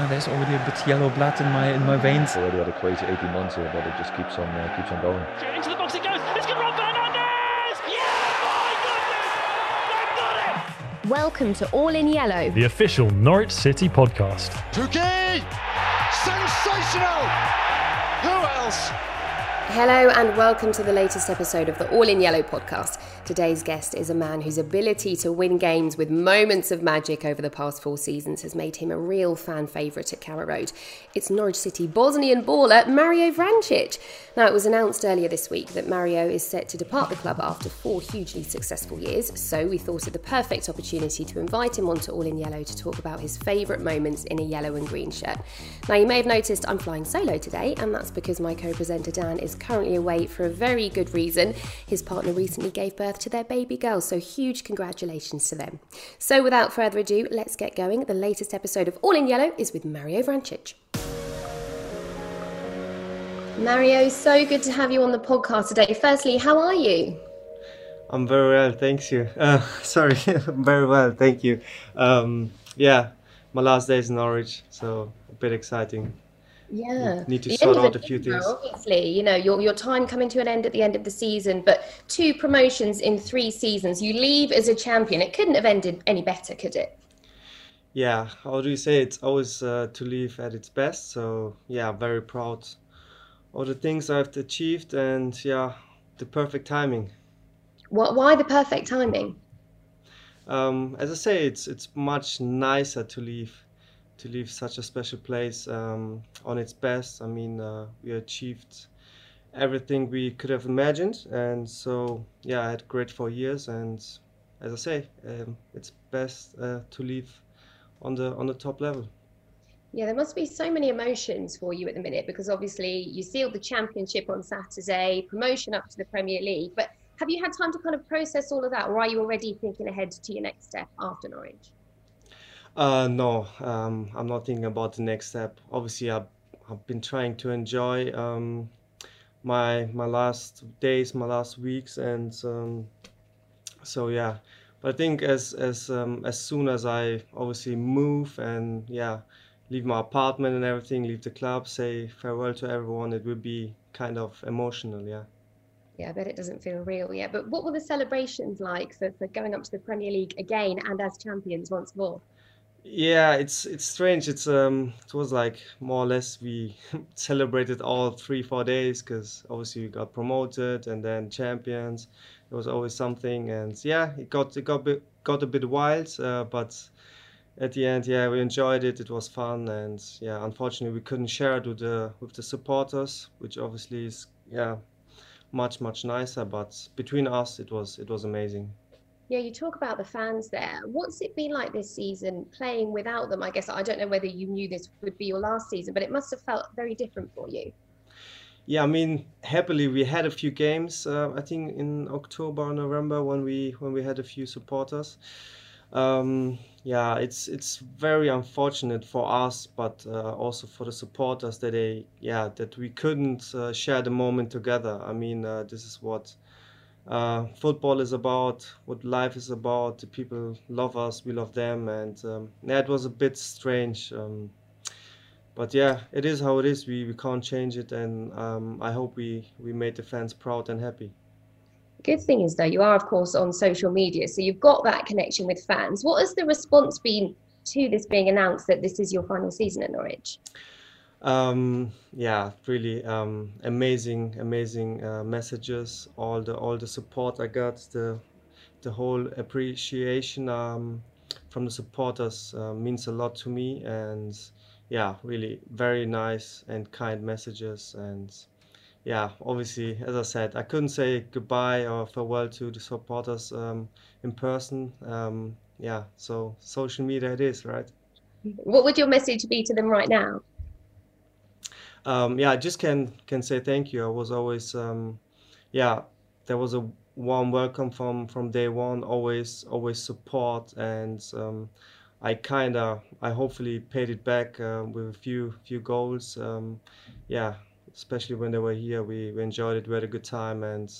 Uh, there's already a bit yellow blood in my in my veins. Already had a crazy 18 months here, but it just keeps on uh, keeps on going. Into the box it goes. It's got Rob Fernandez. Yeah, my goodness, they've got it. Welcome to All in Yellow. the official Norwich City podcast. Pukki! Sensational! Who else? Hello and welcome to the latest episode of the All in Yellow podcast. Today's guest is a man whose ability to win games with moments of magic over the past four seasons has made him a real fan favourite at Carrow Road. It's Norwich City Bosnian baller Mario Vrancic. Now, it was announced earlier this week that Mario is set to depart the club after four hugely successful years, so we thought it the perfect opportunity to invite him onto All in Yellow to talk about his favourite moments in a yellow and green shirt. Now, you may have noticed I'm flying solo today, and that's because my co presenter Dan is currently away for a very good reason. His partner recently gave birth to their baby girl, so huge congratulations to them. So, without further ado, let's get going. The latest episode of All in Yellow is with Mario Vrancic. Mario, so good to have you on the podcast today. Firstly, how are you? I'm very well, thanks you. Uh, sorry, very well, thank you. Um, yeah, my last day is in Norwich, so a bit exciting. Yeah. Need to The sort out a few things. Obviously, you know, your, your time coming to an end at the end of the season, but two promotions in three seasons. You leave as a champion. It couldn't have ended any better, could it? Yeah, how do you say? It's always uh, to leave at its best. So yeah, very proud of the things I've achieved, and yeah, the perfect timing. What, why the perfect timing? Um, as I say, it's it's much nicer to leave to leave such a special place um, on its best. I mean, uh, we achieved everything we could have imagined, and so yeah, I had great four years, and as I say, um, it's best uh, to leave on the on the top level. Yeah, there must be so many emotions for you at the minute because obviously you sealed the championship on Saturday, promotion up to the Premier League. But have you had time to kind of process all of that, or are you already thinking ahead to your next step after Norwich? Uh, no, um, I'm not thinking about the next step. Obviously, I've, I've been trying to enjoy um, my my last days, my last weeks, and um, so yeah. But I think as as um, as soon as I obviously move and yeah, leave my apartment and everything, leave the club, say farewell to everyone, it will be kind of emotional, yeah. Yeah, I bet it doesn't feel real yet. But what were the celebrations like for, for going up to the Premier League again and as champions once more? Yeah, it's it's strange. It's um, it was like more or less we celebrated all three four days because obviously we got promoted and then champions. It was always something, and yeah, it got it got bit, got a bit wild, uh, but at the end, yeah, we enjoyed it. It was fun, and yeah, unfortunately we couldn't share it with the with the supporters, which obviously is yeah, much much nicer. But between us, it was it was amazing. Yeah, you talk about the fans there. What's it been like this season playing without them? I guess I don't know whether you knew this would be your last season, but it must have felt very different for you. Yeah, I mean, happily we had a few games. Uh, I think in October or November when we when we had a few supporters. Um, yeah, it's it's very unfortunate for us, but uh, also for the supporters that they yeah that we couldn't uh, share the moment together. I mean, uh, this is what uh, football is about, what life is about. The people love us, we love them, and um, was a bit strange. Um, but yeah, it is how it is. We, we can't change it, and um, I hope we, we made the fans proud and happy. Good thing is, though, you are, of course, on social media, so you've got that connection with fans. What has the response been to this being announced that this is your final season at Norwich? Um, yeah, really um, amazing, amazing uh, messages. All the all the support I got, the the whole appreciation um, from the supporters uh, means a lot to me, and yeah, really very nice and kind messages. And yeah, obviously, as I said, I couldn't say goodbye or farewell to the supporters um, in person. Um, yeah, so social media it is, right? What would your message be to them right now? Um, yeah, I just can can say thank you. I was always, um, yeah, there was a warm welcome from from day one. Always always support, and um, I kind of I hopefully paid it back uh, with a few few goals. Um, yeah, especially when they were here, we, we enjoyed it. We had a good time, and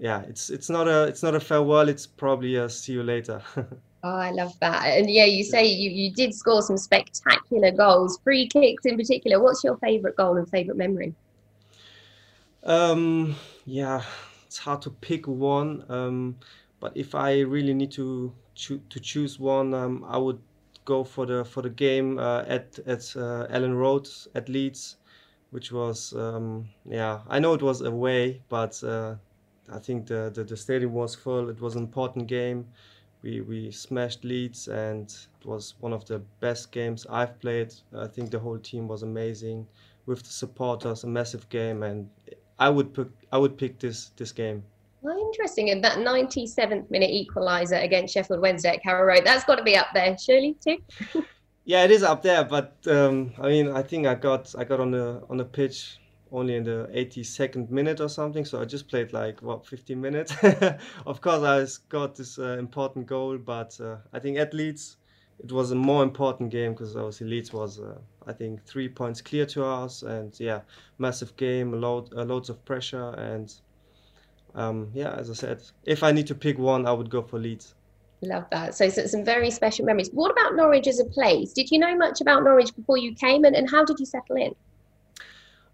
yeah, it's it's not a it's not a farewell. It's probably a see you later. Oh, I love that. And yeah, you say you, you did score some spectacular goals, free kicks in particular. What's your favourite goal and favourite memory? Um, yeah, it's hard to pick one. Um, but if I really need to choo- to choose one, um, I would go for the for the game uh, at at uh, Elland Road at Leeds, which was um, yeah. I know it was away, but uh, I think the, the the stadium was full. It was an important game. We we smashed Leeds, and it was one of the best games I've played. I think the whole team was amazing with the supporters. A massive game, and I would pick I would pick this this game. Well, interesting. And that 97th minute equaliser against Sheffield Wednesday at Carrow Road, that's got to be up there, surely, too. yeah, it is up there, but um, I mean, I think I got I got on the on the pitch only in the 82nd minute or something, so I just played like what 15 minutes. of course, I got this uh, important goal, but uh, I think at Leeds it was a more important game because obviously Leeds was uh, I think three points clear to us, and yeah, massive game, a load, uh, loads of pressure, and um, yeah, as I said, if I need to pick one, I would go for Leeds. Love that. So, so some very special memories. What about Norwich as a place? Did you know much about Norwich before you came, and, and how did you settle in?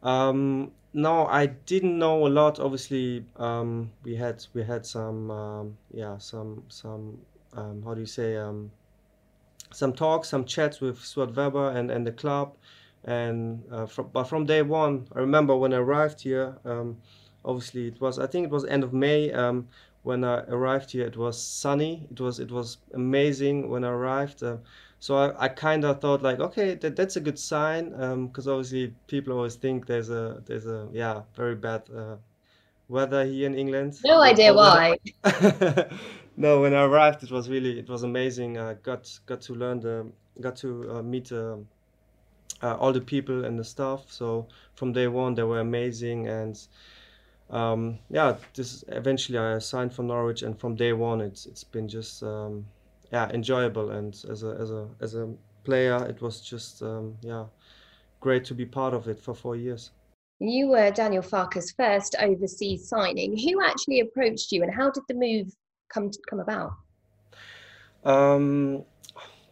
Um, no, I didn't know a lot. Obviously, um, we had we had some um, yeah some some um, how do you say um, some talks, some chats with Stuart Webber and, and the club, and uh, from, but from day one, I remember when I arrived here. Um, obviously, it was I think it was end of May. Um, when I arrived here, it was sunny. It was it was amazing when I arrived. Uh, so I, I kind of thought like, okay, that, that's a good sign, because um, obviously people always think there's a there's a yeah very bad uh, weather here in England. No idea why. no, when I arrived, it was really it was amazing. I got got to learn the got to uh, meet uh, uh, all the people and the staff. So from day one, they were amazing, and um, yeah, this eventually I signed for Norwich, and from day one, it's it's been just um, yeah enjoyable. And as a as a as a player it was just um, yeah great to be part of it for four years. You were daniel farke's first overseas signing. Who actually approached you and how did the move come to, come about? Um,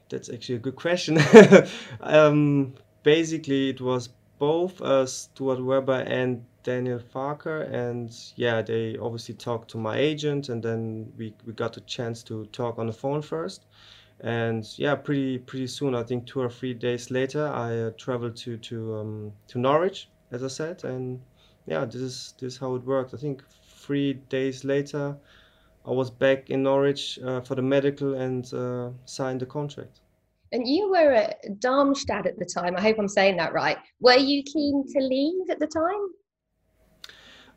that's actually a good question. Um, basically it was both uh, stuart webber and Daniel Farke, and yeah, they obviously talked to my agent, and then we, we got a chance to talk on the phone first. And yeah, pretty pretty soon, I think two or three days later, I uh, traveled to to um, to Norwich, as I said, and yeah, this is this is how it worked. I think three days later, I was back in Norwich uh, for the medical and uh, signed the contract. And you were at Darmstadt at the time. I hope I'm saying that right. Were you keen to leave at the time?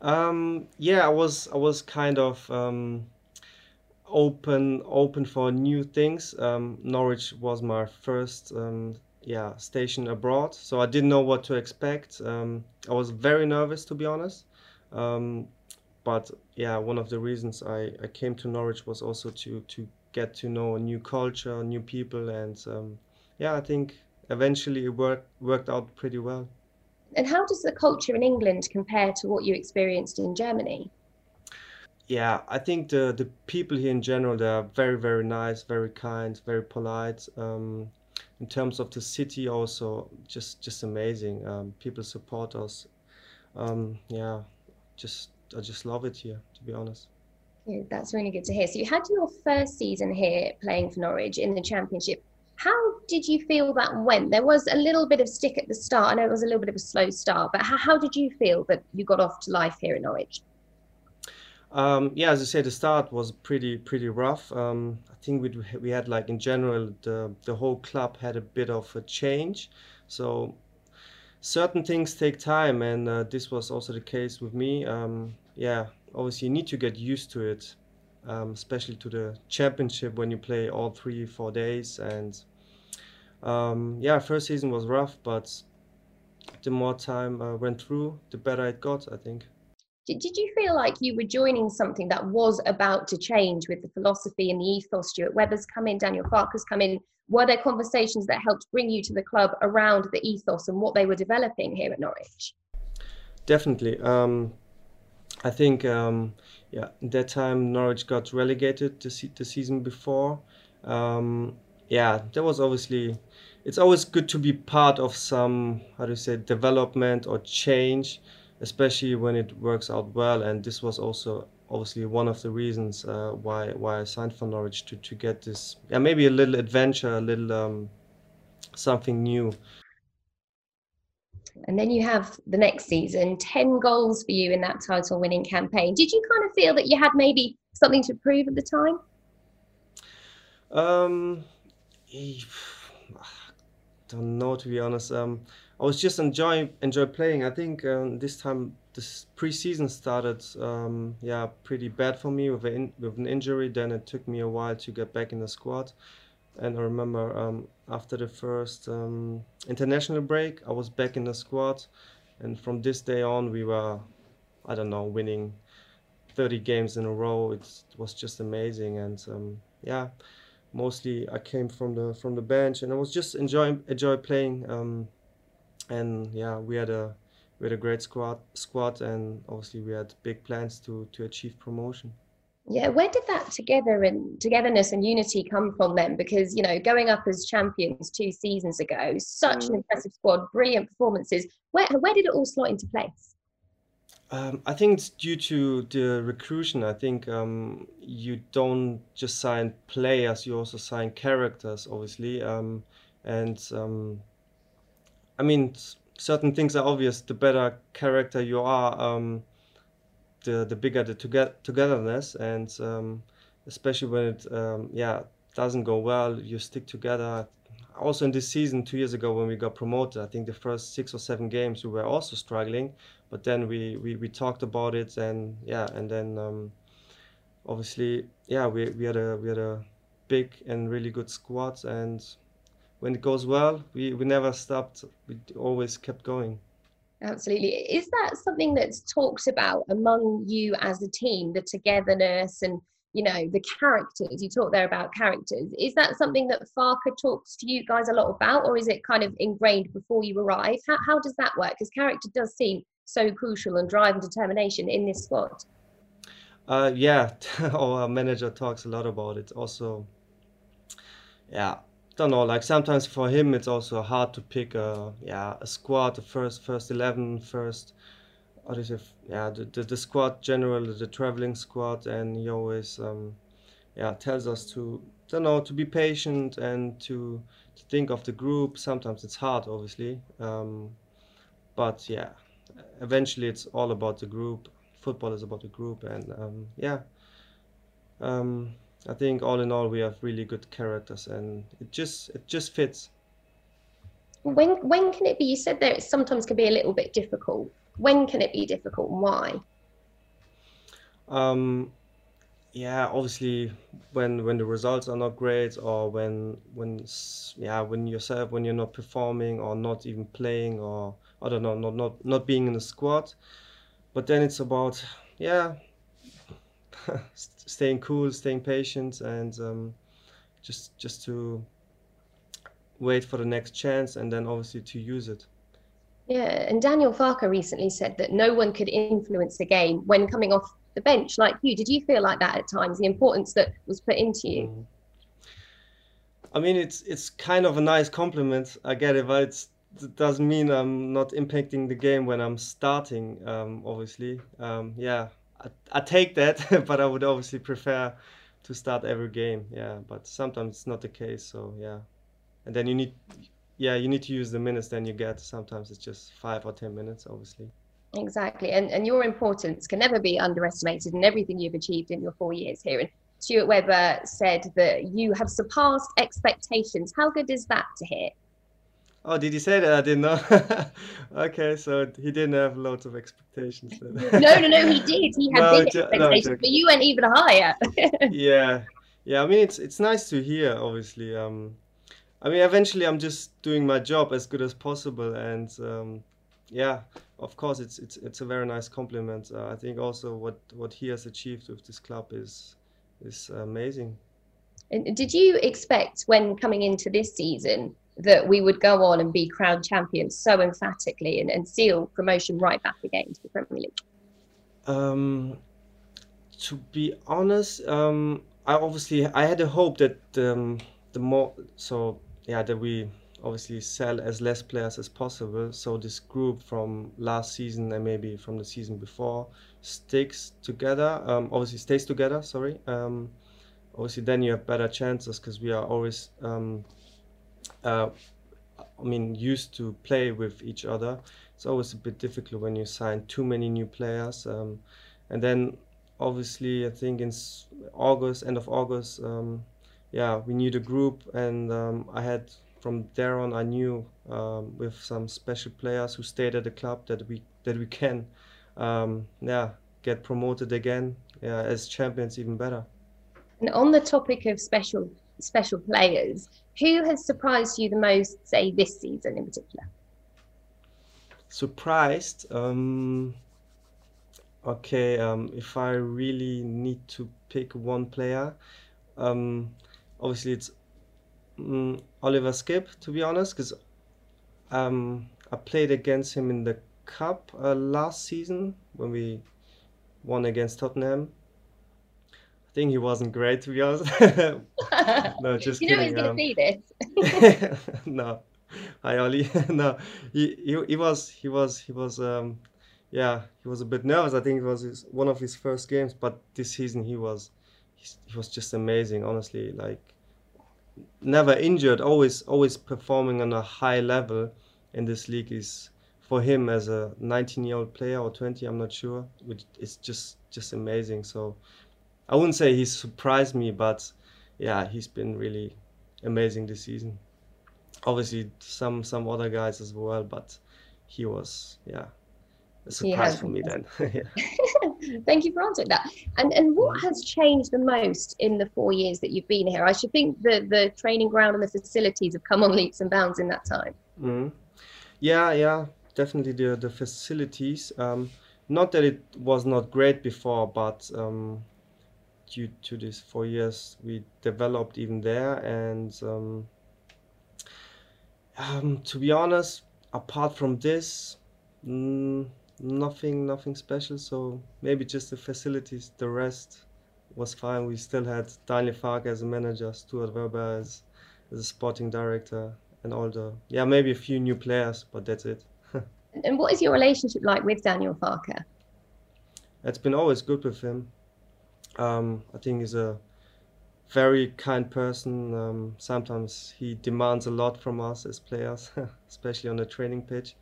Um, yeah, I was I was kind of um, open open for new things. Um, Norwich was my first um, yeah station abroad, so I didn't know what to expect. Um, I was very nervous to be honest. Um, but yeah, one of the reasons I, I came to Norwich was also to to get to know a new culture, new people, and yeah, I think eventually it worked worked out pretty well. And how does the culture in England compare to what you experienced in Germany? Yeah, I think the the people here in general they are very very nice, very kind, very polite. Um, in terms of the city, also just just amazing. Um, people support us. Um, yeah, just I just love it here, to be honest. Yeah, that's really good to hear. So you had your first season here playing for Norwich in the Championship. How did you feel that went? There was a little bit of stick at the start. I know it was a little bit of a slow start, but how, how did you feel that you got off to life here in Norwich? Um, yeah, as I said, the start was pretty pretty rough. Um, I think we we had like in general the the whole club had a bit of a change, so certain things take time, and uh, this was also the case with me. Um, yeah, obviously you need to get used to it, um, especially to the championship when you play all three four days and um, yeah, first season was rough, but the more time I went through, the better it got, I think. Did, did you feel like you were joining something that was about to change with the philosophy and the ethos? Stuart Webber's come in, Daniel Farke's come in. Were there conversations that helped bring you to the club around the ethos and what they were developing here at Norwich? Definitely. Um, I think, um, yeah, at that time Norwich got relegated the, se- the season before, um, yeah, that was obviously. It's always good to be part of some how do you say development or change, especially when it works out well. And this was also obviously one of the reasons uh, why why I signed for Norwich to to get this yeah maybe a little adventure, a little um, something new. And then you have the next season, 10 goals for you in that title winning campaign. Did you kind of feel that you had maybe something to prove at the time? Um, don't know to be honest. Um, I was just enjoying enjoy playing. I think um, this time this preseason started um, yeah pretty bad for me with in, with an injury. Then it took me a while to get back in the squad. And I remember um, after the first um, international break, I was back in the squad, and from this day on, we were, I don't know, winning 30 games in a row. It was just amazing, and um, yeah, mostly I came from the from the bench, and I was just enjoying enjoy playing. Um, and yeah, we had a we had a great squad squad, and obviously we had big plans to to achieve promotion. Yeah, where did that together and togetherness and unity come from then? Because you know, going up as champions two seasons ago, such an mm. impressive squad, brilliant performances. Where where did it all slot into place? Um, I think it's due to the recruitment. I think um, you don't just sign players; you also sign characters, obviously. Um, and um, I mean, certain things are obvious. The better character you are, um, the the bigger the toge- togetherness, and um, especially when it yeah doesn't go well, you stick together. Also in this season, two years ago when we got promoted, I think the first six or seven games we were also struggling, but then we we, we talked about it and yeah, and then um, obviously yeah we, we had a we had a big and really good squad and when it goes well, we, we never stopped. We always kept going. Absolutely. Is that something that's talked about among you as a team, the togetherness and you know the characters? You talk there about characters. Is that something that Farke talks to you guys a lot about, or is it kind of ingrained before you arrive? How how does that work? Because character does seem so crucial and drive and determination in this squad. Uh, yeah, our manager talks a lot about it. Also, yeah, don't know like sometimes for him it's also hard to pick a yeah a squad the first first 11 first what is it yeah the, the, the squad general the traveling squad and he always um yeah tells us to don't know to be patient and to, to think of the group sometimes it's hard obviously um but yeah eventually it's all about the group football is about the group and um yeah um I think all in all we have really good characters and it just it just fits. When when can it be? You said that it sometimes can be a little bit difficult. When can it be difficult and why? Um, yeah, obviously when when the results are not great or when when yeah when yourself when you're not performing or not even playing or I don't know not not not being in the squad, but then it's about yeah staying cool, staying patient, and um, just just to wait for the next chance, and then obviously to use it. Yeah, and Daniel Farke recently said that no one could influence the game when coming off the bench like you. Did you feel like that at times? The importance that was put into you. Mm. I mean, it's it's kind of a nice compliment. I get it, but it doesn't mean I'm not impacting the game when I'm starting. Um, obviously, um, yeah, I, I take that, but I would obviously prefer to start every game. Yeah, but sometimes it's not the case. So yeah, and then you need, yeah, you need to use the minutes then you get. Sometimes it's just five or ten minutes, obviously. Exactly, and and your importance can never be underestimated in everything you've achieved in your four years here. And Stuart Webber said that you have surpassed expectations. How good is that to hear? Oh, did he say that? I didn't know. okay, so he didn't have loads of expectations. Then. no, no, no, he did. He had no, big expectations, no, but you went even higher. yeah, yeah. I mean, it's it's nice to hear. Obviously, um, I mean, eventually, I'm just doing my job as good as possible, and um, yeah, of course, it's it's it's a very nice compliment. Uh, I think also what what he has achieved with this club is is amazing. And did you expect when coming into this season? that we would go on and be crowned champions so emphatically and, and seal promotion right back again to the Premier League? Um, to be honest, um, I obviously I had a hope that um, the more so yeah that we obviously sell as less players as possible. So this group from last season and maybe from the season before sticks together. Um, obviously stays together. Sorry. Um, obviously then you have better chances because we are always. Um, uh, I mean, used to play with each other. It's always a bit difficult when you sign too many new players. Um, and then, obviously, I think in August, end of August, um, yeah, we knew the group, and um, I had from there on I knew um, with some special players who stayed at the club that we that we can um, yeah get promoted again yeah, as champions even better. And on the topic of special special players, who has surprised you the most, say this season in particular? Surprised. Um, okay, um, if I really need to pick one player, um, obviously it's mm, Oliver Skipp, to be honest, because um, I played against him in the cup uh, last season when we won against Tottenham. I think he wasn't great, to be honest. no, just you kidding. know he's going to um, see this. no, hi Ollie. no, he, he he was he was he was um yeah he was a bit nervous. I think it was his, one of his first games, but this season he was he was just amazing. Honestly, like never injured, always always performing on a high level in this league is for him as a 19 year old player or 20, I'm not sure. Which is just just amazing. So I wouldn't say he surprised me, but yeah, he's been really amazing this season. Obviously, some some other guys as well, but he was yeah a surprise for me then. yeah. Thank you for answering that. And and what has changed the most in the four years that you've been here? I should think the the training ground and the facilities have come on leaps and bounds in that time. Mhm. Yeah, yeah, definitely the the facilities. Um, not that it was not great before, but um, due to these four years, we developed even there. And um, um, to be honest, apart from this, mm, nothing, nothing special. So maybe just the facilities. The rest was fine. We still had Daniel Farke as a manager, Stuart Webber as, as a sporting director, and all the yeah maybe a few new players, but that's it. And what is your relationship like with Daniel Farke? It's been always good with him. Um, I think he's a very kind person. Um, sometimes he demands a lot from us as players, especially on the training pitch.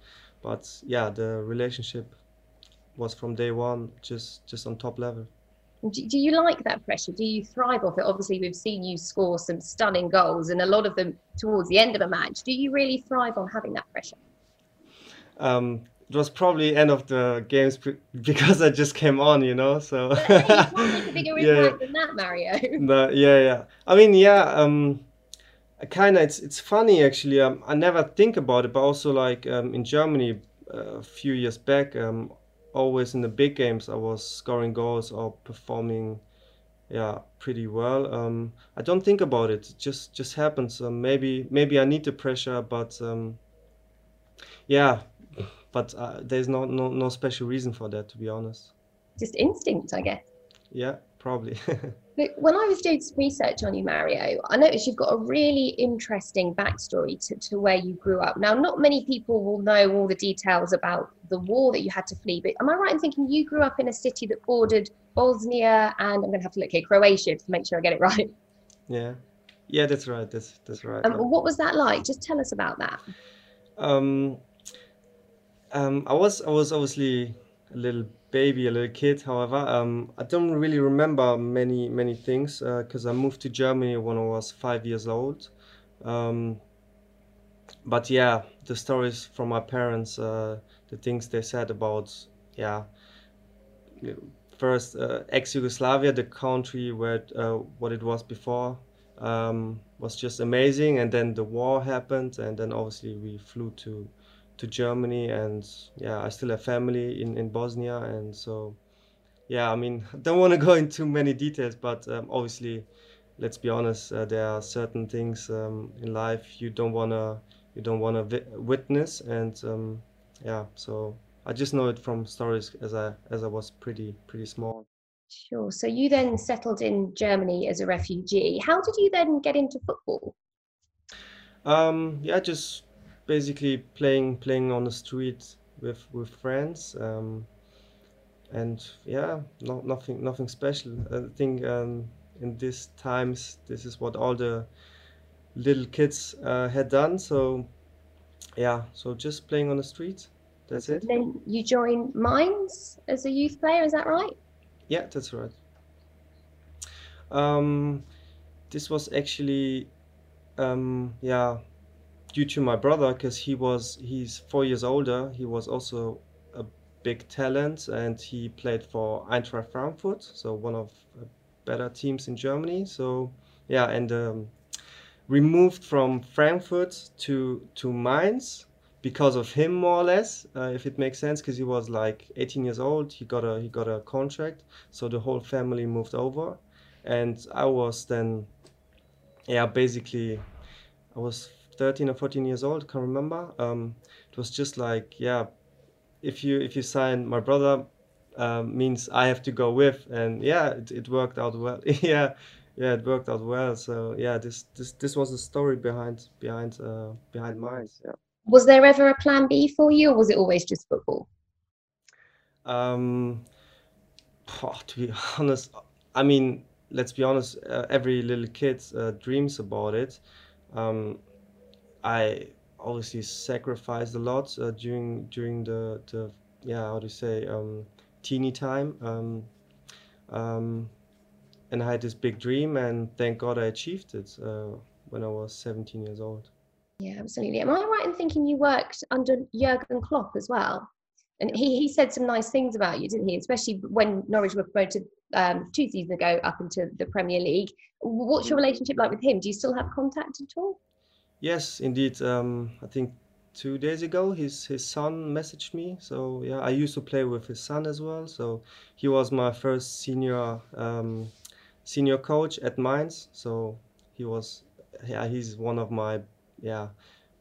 But yeah, the relationship was from day one just just on top level. Do, do you like that pressure? Do you thrive off it? Obviously, we've seen you score some stunning goals and a lot of them towards the end of a match. Do you really thrive on having that pressure? Um, it was probably end of the games be- because I just came on, you know. So you can't make a bigger Yeah. impact than that, Mario. No, yeah, yeah. I mean, yeah. Um, kind of. It's it's funny actually. Um, I never think about it, but also like um, in Germany uh, a few years back, um, always in the big games, I was scoring goals or performing, yeah, pretty well. Um, I don't think about it. It just just happens. Um, maybe maybe I need the pressure, but um, yeah, but uh, there's no no no special reason for that, to be honest. Just instinct, I guess. Yeah, probably. Look, when I was doing some research on you, Mario, I noticed you've got a really interesting backstory to, to where you grew up. Now, not many people will know all the details about the war that you had to flee, but am I right in thinking you grew up in a city that bordered Bosnia and I'm going to have to look here, Croatia to make sure I get it right? yeah, yeah, that's right. That's that's right. Um, yeah. what was that like? Just tell us about that. Um, um, I was I was obviously a little baby, a little kid. However, um, I don't really remember many many things because I moved to Germany when I was five years old. Um, but yeah, the stories from my parents, uh, the things they said about yeah, first uh, ex-Yugoslavia, the country where uh, what it was before. Um, was just amazing, and then the war happened, and then obviously we flew to to Germany and yeah I still have family in, in Bosnia and so yeah I mean don't want to go into many details but um, obviously let's be honest uh, there are certain things um, in life you don't want to you don't want to vi- witness and um, yeah so I just know it from stories as I as I was pretty pretty small Sure. So you then settled in Germany as a refugee. How did you then get into football? Um, yeah, just basically playing playing on the street with with friends. Um, and yeah, no, nothing nothing special. I think um, in these times, this is what all the little kids uh, had done. So yeah, so just playing on the street. That's it. Then you joined Mainz as a youth player. Is that right? Yeah, that's right. Um, this was actually, um, yeah, due to my brother because he was he's four years older. He was also a big talent and he played for Eintracht Frankfurt, so one of better teams in Germany. So yeah, and um, we moved from Frankfurt to to Mainz because of him more or less uh, if it makes sense because he was like 18 years old he got a he got a contract so the whole family moved over and i was then yeah basically i was 13 or 14 years old can't remember um, it was just like yeah if you if you sign my brother um, means i have to go with and yeah it, it worked out well yeah yeah it worked out well so yeah this this this was the story behind behind uh, behind Mainz yeah was there ever a plan B for you, or was it always just football? Um, oh, to be honest, I mean, let's be honest. Uh, every little kid uh, dreams about it. Um, I obviously sacrificed a lot uh, during during the the yeah how do you say um, teeny time. Um, um, and I had this big dream, and thank God I achieved it uh, when I was 17 years old. Yeah, absolutely. Am I right in thinking you worked under Jurgen Klopp as well? And he, he said some nice things about you, didn't he? Especially when Norwich were promoted um, two seasons ago up into the Premier League. What's your relationship like with him? Do you still have contact at all? Yes, indeed. Um, I think two days ago his his son messaged me. So yeah, I used to play with his son as well. So he was my first senior um, senior coach at Mainz. So he was yeah he's one of my yeah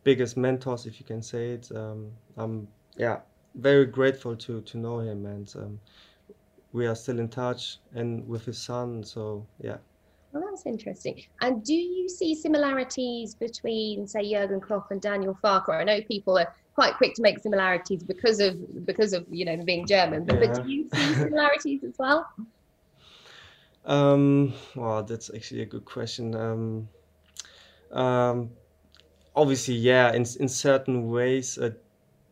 biggest mentors if you can say it um, i'm yeah very grateful to to know him and um, we are still in touch and with his son so yeah well that's interesting and do you see similarities between say jurgen klopp and daniel farke i know people are quite quick to make similarities because of because of you know being german but, yeah. but do you see similarities as well um well that's actually a good question um um obviously, yeah, in in certain ways, uh,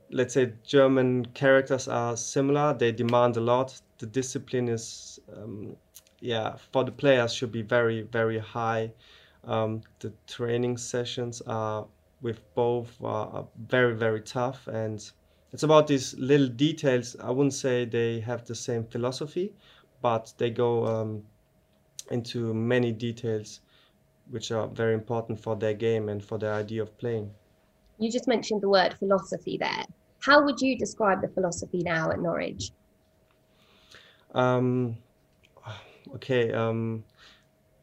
let's say German characters are similar. They demand a lot. The discipline is, um, yeah, for the players should be very very high. Um, the training sessions are with both are very very tough, and it's about these little details. I wouldn't say they have the same philosophy, but they go um, into many details which are very important for their game and for their idea of playing. You just mentioned the word philosophy there. How would you describe the philosophy now at Norwich? Um, okay, um,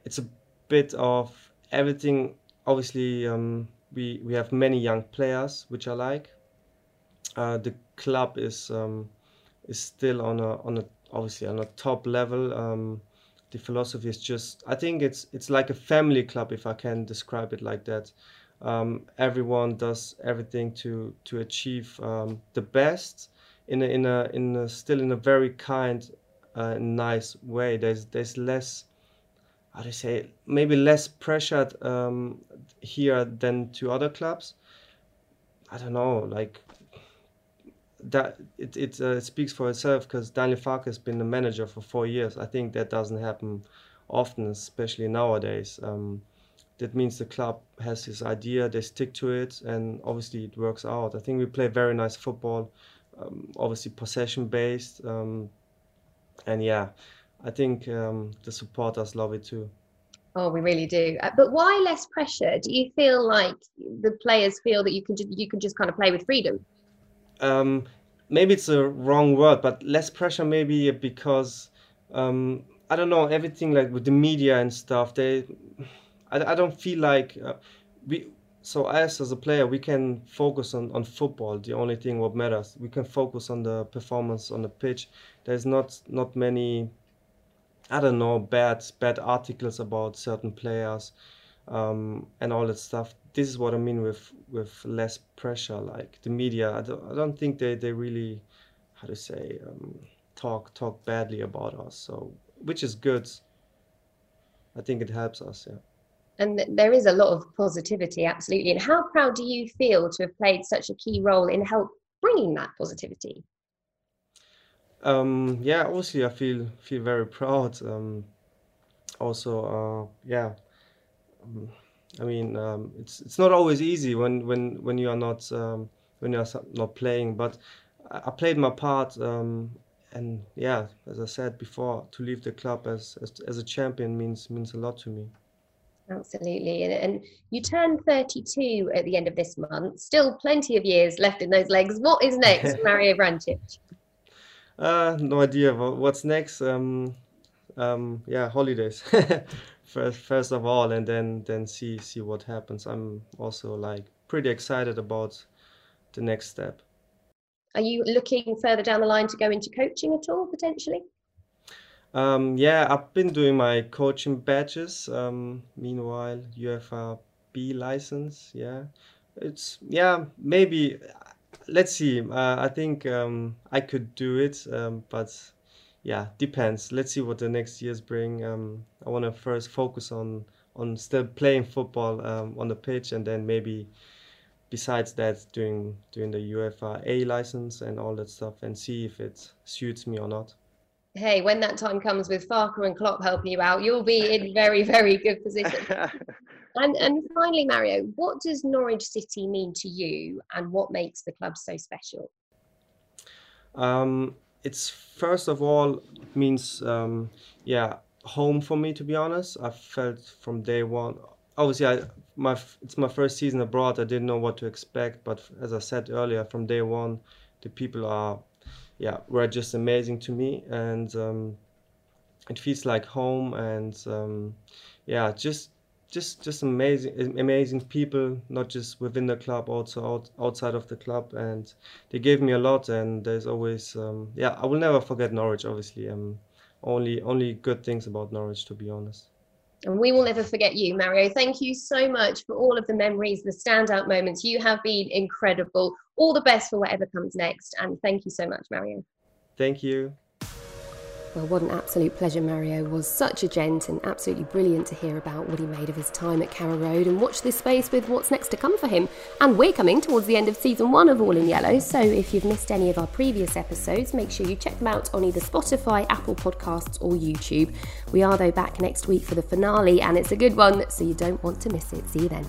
it's a bit of everything. Obviously, um, we we have many young players, which I like. Uh, the club is um, is still on a on a obviously on a top level. Um, the philosophy is just I think it's it's like a family club if I can describe it like that. Um, everyone does everything to to achieve um, the best in a, in a in a, still in a very kind, uh, nice way. There's there's less how do you say maybe less pressured um, here than to other clubs. I don't know like that it it, uh, speaks for itself because Daniel Farke has been the manager for four years. I think that doesn't happen often, especially nowadays. Um, that means the club has his idea, they stick to it, and obviously it works out. I think we play very nice football, um, obviously possession based, um, and yeah, I think um, the supporters love it too. Oh, we really do. Uh, but why less pressure? Do you feel like the players feel that you can ju- you can just kind of play with freedom? um, maybe it's a wrong word, but less pressure maybe because um, I don't know everything like with the media and stuff. They, I, I don't feel like uh, we. So us as a player, we can focus on, on football. The only thing what matters, we can focus on the performance on the pitch. There's not not many I don't know bad bad articles about certain players um, and all that stuff. This is what I mean with with less pressure. Like the media, I don't, I don't think they, they really how to say um, talk talk badly about us. So which is good. I think it helps us. Yeah. And there is a lot of positivity, absolutely. And how proud do you feel to have played such a key role in help bringing that positivity? Um, yeah, obviously I feel feel very proud. Um, also, uh, yeah, um, I mean, um, it's it's not always easy when when when you are not um, when you are not playing, but I, I played my part. Um, and yeah, as I said before, to leave the club as, as as a champion means means a lot to me. Absolutely. And, and you turn 32 at the end of this month. Still plenty of years left in those legs. What is next, Mario Vrancic? Uh, no idea what's next. Um, um, yeah, holidays first, first of all, and then then see see what happens. I'm also like pretty excited about the next step. Are you looking further down the line to go into coaching at all potentially? Um, yeah, I've been doing my coaching badges. Um, meanwhile, UEFA B license. Yeah, it's yeah maybe. Let's see. Uh, I think um, I could do it, um, but yeah, depends. Let's see what the next years bring. Um, I want to first focus on on still playing football um, on the pitch, and then maybe besides that, doing doing the UEFA A license and all that stuff, and see if it suits me or not hey, when that time comes with Farke and Klopp helping you out, you'll be in very, very good position. and, and finally, Mario, what does Norwich City mean to you and what makes the club so special? Um, it's first of all, means, um, yeah, home for me, to be honest. I felt from day one, obviously, I, my it's my first season abroad. I didn't know what to expect, but as I said earlier, from day one, the people are yeah were just amazing to me and um, it feels like home and um, yeah just just just amazing amazing people not just within the club also out, outside of the club and they gave me a lot and there's always um, yeah I will never forget Norwich obviously um only only good things about Norwich to be honest and we will never forget you, Mario. Thank you so much for all of the memories, the standout moments. You have been incredible. All the best for whatever comes next. And thank you so much, Mario. Thank you. Well, what an absolute pleasure Mario was. Such a gent and absolutely brilliant to hear about what he made of his time at Carrow Road and watch this space with what's next to come for him. And we're coming towards the end of season one of All in Yellow, so if you've missed any of our previous episodes, make sure you check them out on either Spotify, Apple Podcasts, or YouTube. We are, though, back next week for the finale, and it's a good one, so you don't want to miss it. See you then.